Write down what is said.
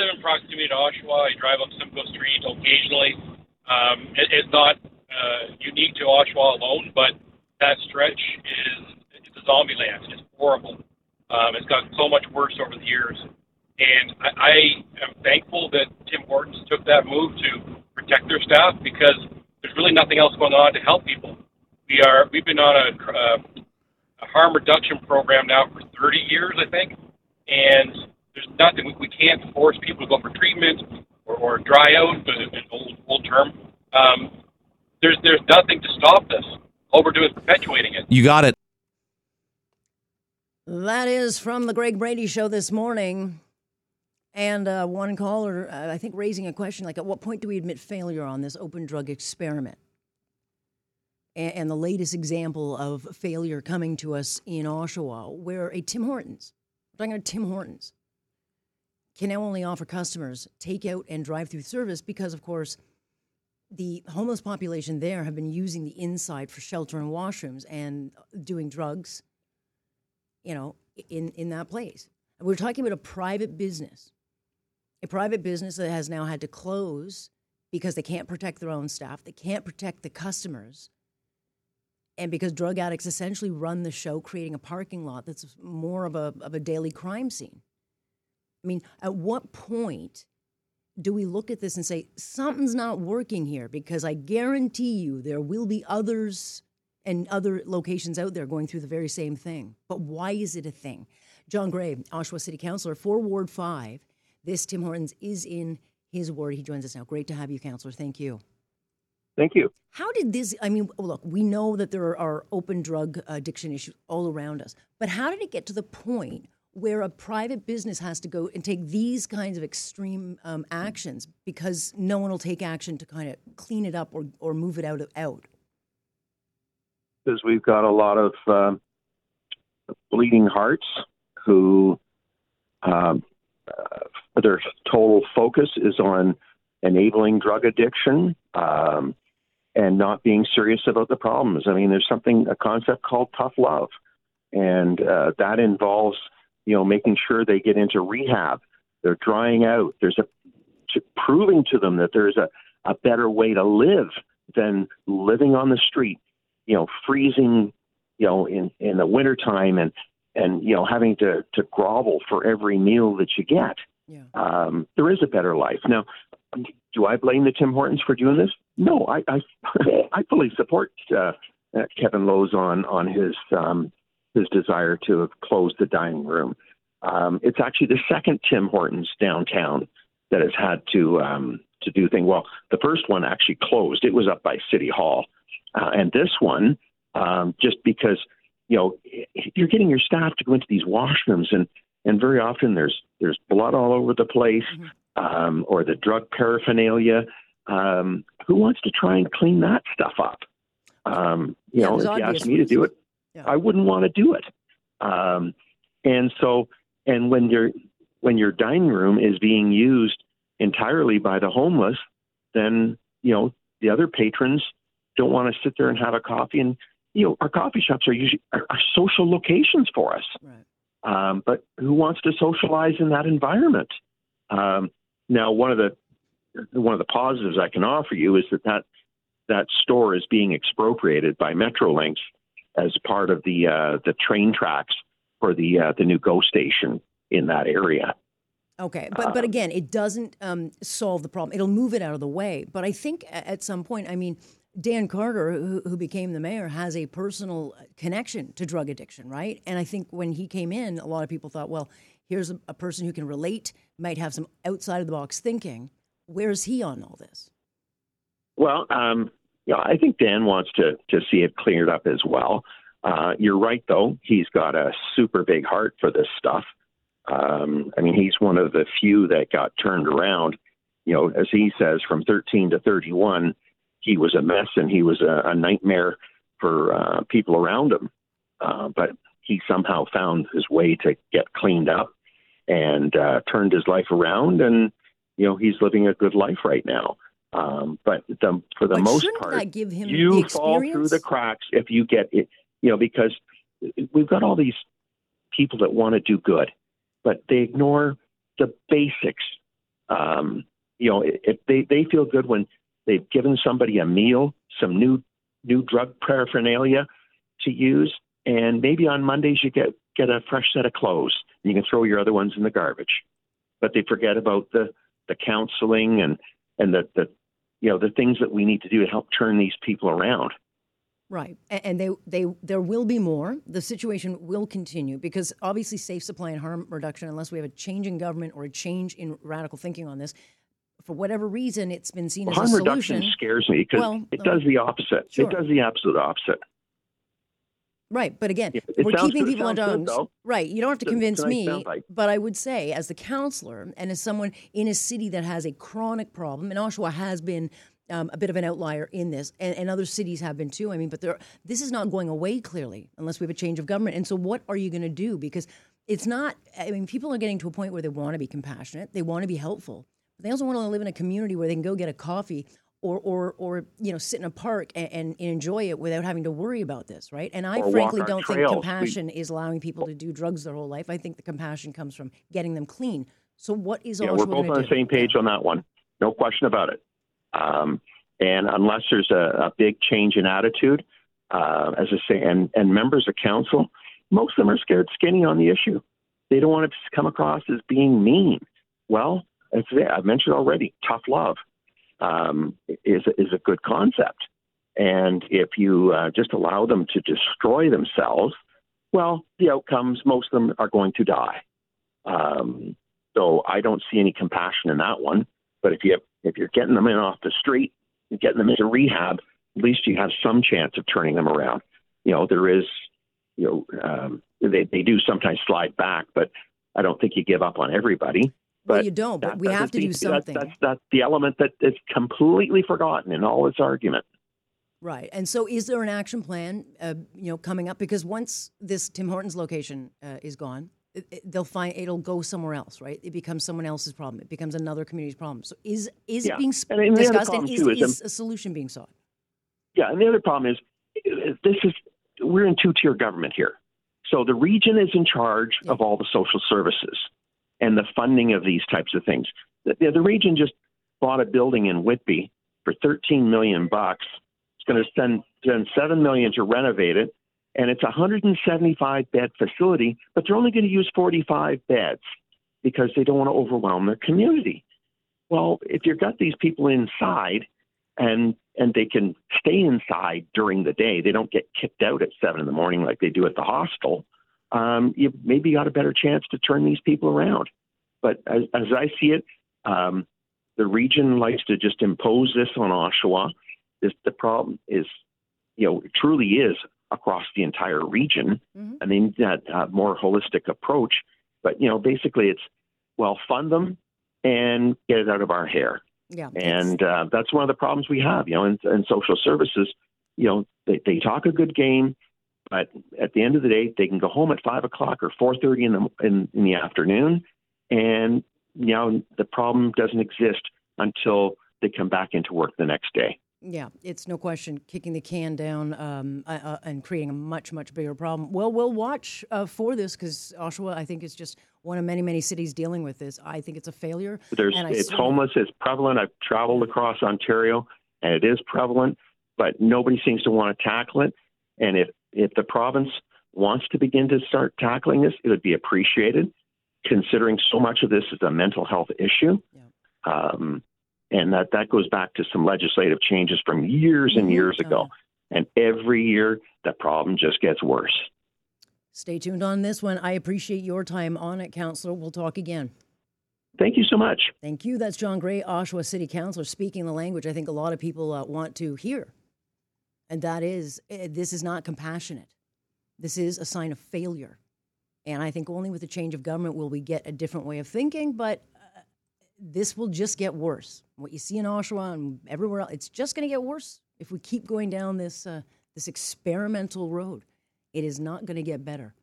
live in proximity to Oshawa. I drive up Simcoe Street occasionally. Um, it, it's not uh, unique to Oshawa alone, but that stretch is it's a zombie land. It's horrible. Um, it's gotten so much worse over the years, and I, I am thankful that Tim Hortons took that move to protect their staff because there's really nothing else going on to help people. We are we've been on a, uh, a harm reduction program now for 30 years, I think, and there's nothing we, we can't force people to go for treatment or, or dry out in old old term. Um, there's there's nothing to stop this. All we're doing is perpetuating it. You got it. That is from the Greg Brady Show this morning. And uh, one caller, uh, I think, raising a question like, at what point do we admit failure on this open drug experiment? And, and the latest example of failure coming to us in Oshawa, where a Tim Hortons, I'm talking about Tim Hortons, can now only offer customers takeout and drive-through service because, of course, the homeless population there have been using the inside for shelter and washrooms and doing drugs, you know, in, in that place. We're talking about a private business, a private business that has now had to close because they can't protect their own staff, they can't protect the customers, and because drug addicts essentially run the show, creating a parking lot that's more of a, of a daily crime scene. I mean, at what point do we look at this and say, something's not working here? Because I guarantee you there will be others and other locations out there going through the very same thing. But why is it a thing? John Gray, Oshawa City Councilor for Ward 5. This Tim Hortons is in his ward. He joins us now. Great to have you, Councilor. Thank you. Thank you. How did this? I mean, look, we know that there are open drug addiction issues all around us, but how did it get to the point where a private business has to go and take these kinds of extreme um, actions because no one will take action to kind of clean it up or, or move it out of, out? Because we've got a lot of um, bleeding hearts who um, uh, their total focus is on enabling drug addiction um, and not being serious about the problems. I mean, there's something a concept called tough love, and uh, that involves you know, making sure they get into rehab. They're drying out. There's a to proving to them that there's a, a better way to live than living on the street, you know, freezing, you know, in, in the wintertime and, and, you know, having to, to grovel for every meal that you get. Yeah. Um, there is a better life. Now, do I blame the Tim Hortons for doing this? No, I, I, I fully support uh, Kevin Lowe's on, on his, um, his desire to have closed the dining room. Um, it's actually the second Tim Hortons downtown that has had to um, to do things. Well, the first one actually closed; it was up by City Hall, uh, and this one um, just because you know you're getting your staff to go into these washrooms, and and very often there's there's blood all over the place, mm-hmm. um, or the drug paraphernalia. Um, who wants to try and clean that stuff up? Um, you know, if you ask me to do it, Yeah. I wouldn't want to do it. Um, and so, and when your when your dining room is being used entirely by the homeless, then you know the other patrons don't want to sit there and have a coffee. And you know, our coffee shops are usually are, are social locations for us. Right. Um, but who wants to socialize in that environment? Um, now, one of the one of the positives I can offer you is that that that store is being expropriated by Metrolinx as part of the uh, the train tracks for the uh, the new GO station in that area. Okay, but but again, it doesn't um, solve the problem. It'll move it out of the way. But I think at some point, I mean, Dan Carter, who, who became the mayor, has a personal connection to drug addiction, right? And I think when he came in, a lot of people thought, well, here's a, a person who can relate, might have some outside of the box thinking. Where's he on all this? Well, um, you know, I think Dan wants to to see it cleared up as well. Uh, you're right, though. He's got a super big heart for this stuff. Um, I mean, he's one of the few that got turned around. You know, as he says, from 13 to 31, he was a mess and he was a, a nightmare for uh, people around him. Uh, but he somehow found his way to get cleaned up and uh, turned his life around, and you know he's living a good life right now. Um, but the, for the But most part, give him you fall through the cracks if you get it. You know, because we've got all these people that want to do good, but they ignore the basics Um, you know, if they, they feel good when they've given somebody a meal, some new new drug paraphernalia to use, and maybe on Mondays you get get a fresh set of clothes. And you can throw your other ones in the garbage, but they forget about the the counseling and and the the you know the things that we need to do to help turn these people around. Right, and they they there will be more. The situation will continue because obviously safe supply and harm reduction, unless we have a change in government or a change in radical thinking on this, for whatever reason, it's been seen well, as harm a solution. reduction scares me because well, it does the opposite. Sure. It does the absolute opposite. Right, but again, it we're keeping people on dogs. Right, you don't have to convince me, but I would say, as the counselor and as someone in a city that has a chronic problem, and Oshawa has been um, a bit of an outlier in this, and, and, other cities have been too. I mean, but there, this is not going away clearly unless we have a change of government. And so, what are you going to do? Because it's not. I mean, people are getting to a point where they want to be compassionate, they want to be helpful, but they also want to live in a community where they can go get a coffee or or or you know sit in a park and, and, enjoy it without having to worry about this, right? And I or frankly don't trails. think compassion we, is allowing people to do drugs their whole life. I think the compassion comes from getting them clean. So what is yeah? We're both on the same page on that one. No question about it. Um, and unless there's a, a big change in attitude, uh, as I say, and, and members of council, most of them are scared skinny on the issue. They don't want to come across as being mean. Well, as I mentioned already, tough love um, is is a good concept. And if you uh, just allow them to destroy themselves, well, the outcomes most of them are going to die. Um, so I don't see any compassion in that one. But if you if you're getting them in off the street, getting them into rehab, at least you have some chance of turning them around. You know, there is, you know, um, they they do sometimes slide back, but I don't think you give up on everybody. But well, you don't. But we have to do something. That, that's that's the element that is completely forgotten in all its argument. Right. And so, is there an action plan, uh, you know, coming up? Because once this Tim Hortons location uh, is gone, it, it, they'll find it'll go somewhere else, right? It becomes someone else's problem. It becomes another community's problem. So, is is yeah. it being sp- and discussed, and is, is, is a solution being sought? Yeah, and the other problem is this is we're in two tier government here. So the region is in charge yeah. of all the social services and the funding of these types of things. The, the region just bought a building in Whitby for 13 million bucks. It's going to spend, spend 7 million to renovate it, and it's a 175 bed facility, but they're only going to use 45 beds because they don't want to overwhelm their community. Well, if you've got these people inside and and they can stay inside during the day, they don't get kicked out at seven in the morning like they do at the hostel um, you maybe got a better chance to turn these people around. But as, as I see it, um, the region likes to just impose this on Oshawa. This, the problem is, you know, it truly is across the entire region. Mm-hmm. I mean, that uh, more holistic approach. But you know, basically, it's well, fund them and get it out of our hair. Yeah, and uh, that's one of the problems we have. You know, in, in social services, you know, they, they talk a good game but at the end of the day, they can go home at five o'clock or four thirty in the in, in the afternoon, and you know the problem doesn't exist until they come back into work the next day. Yeah, it's no question kicking the can down um, uh, uh, and creating a much, much bigger problem. Well, we'll watch uh, for this because Oshawa, I think, is just one of many, many cities dealing with this. I think it's a failure. There's, it's homeless. It's prevalent. I've traveled across Ontario, and it is prevalent, but nobody seems to want to tackle it. And if if the province wants to begin to start tackling this, it would be appreciated, considering so much of this is a mental health issue. Yeah. Um, and that, that goes back to some legislative changes from years and mm-hmm. years ago. And every year, the problem just gets worse. Stay tuned on this one. I appreciate your time on it, Councillor. We'll talk again. Thank you so much. Thank you. That's John Gray, Oshawa City Councilor, speaking the language I think a lot of people uh, want to hear and that is eh, this is not compassionate. This is a sign of failure. And I think only with a change of government will we get a different way of thinking, but uh, this will just get worse. What you see in Oshawa and everywhere else, it's just going to get worse if we keep going down this, uh, this experimental road. It is not going to get better.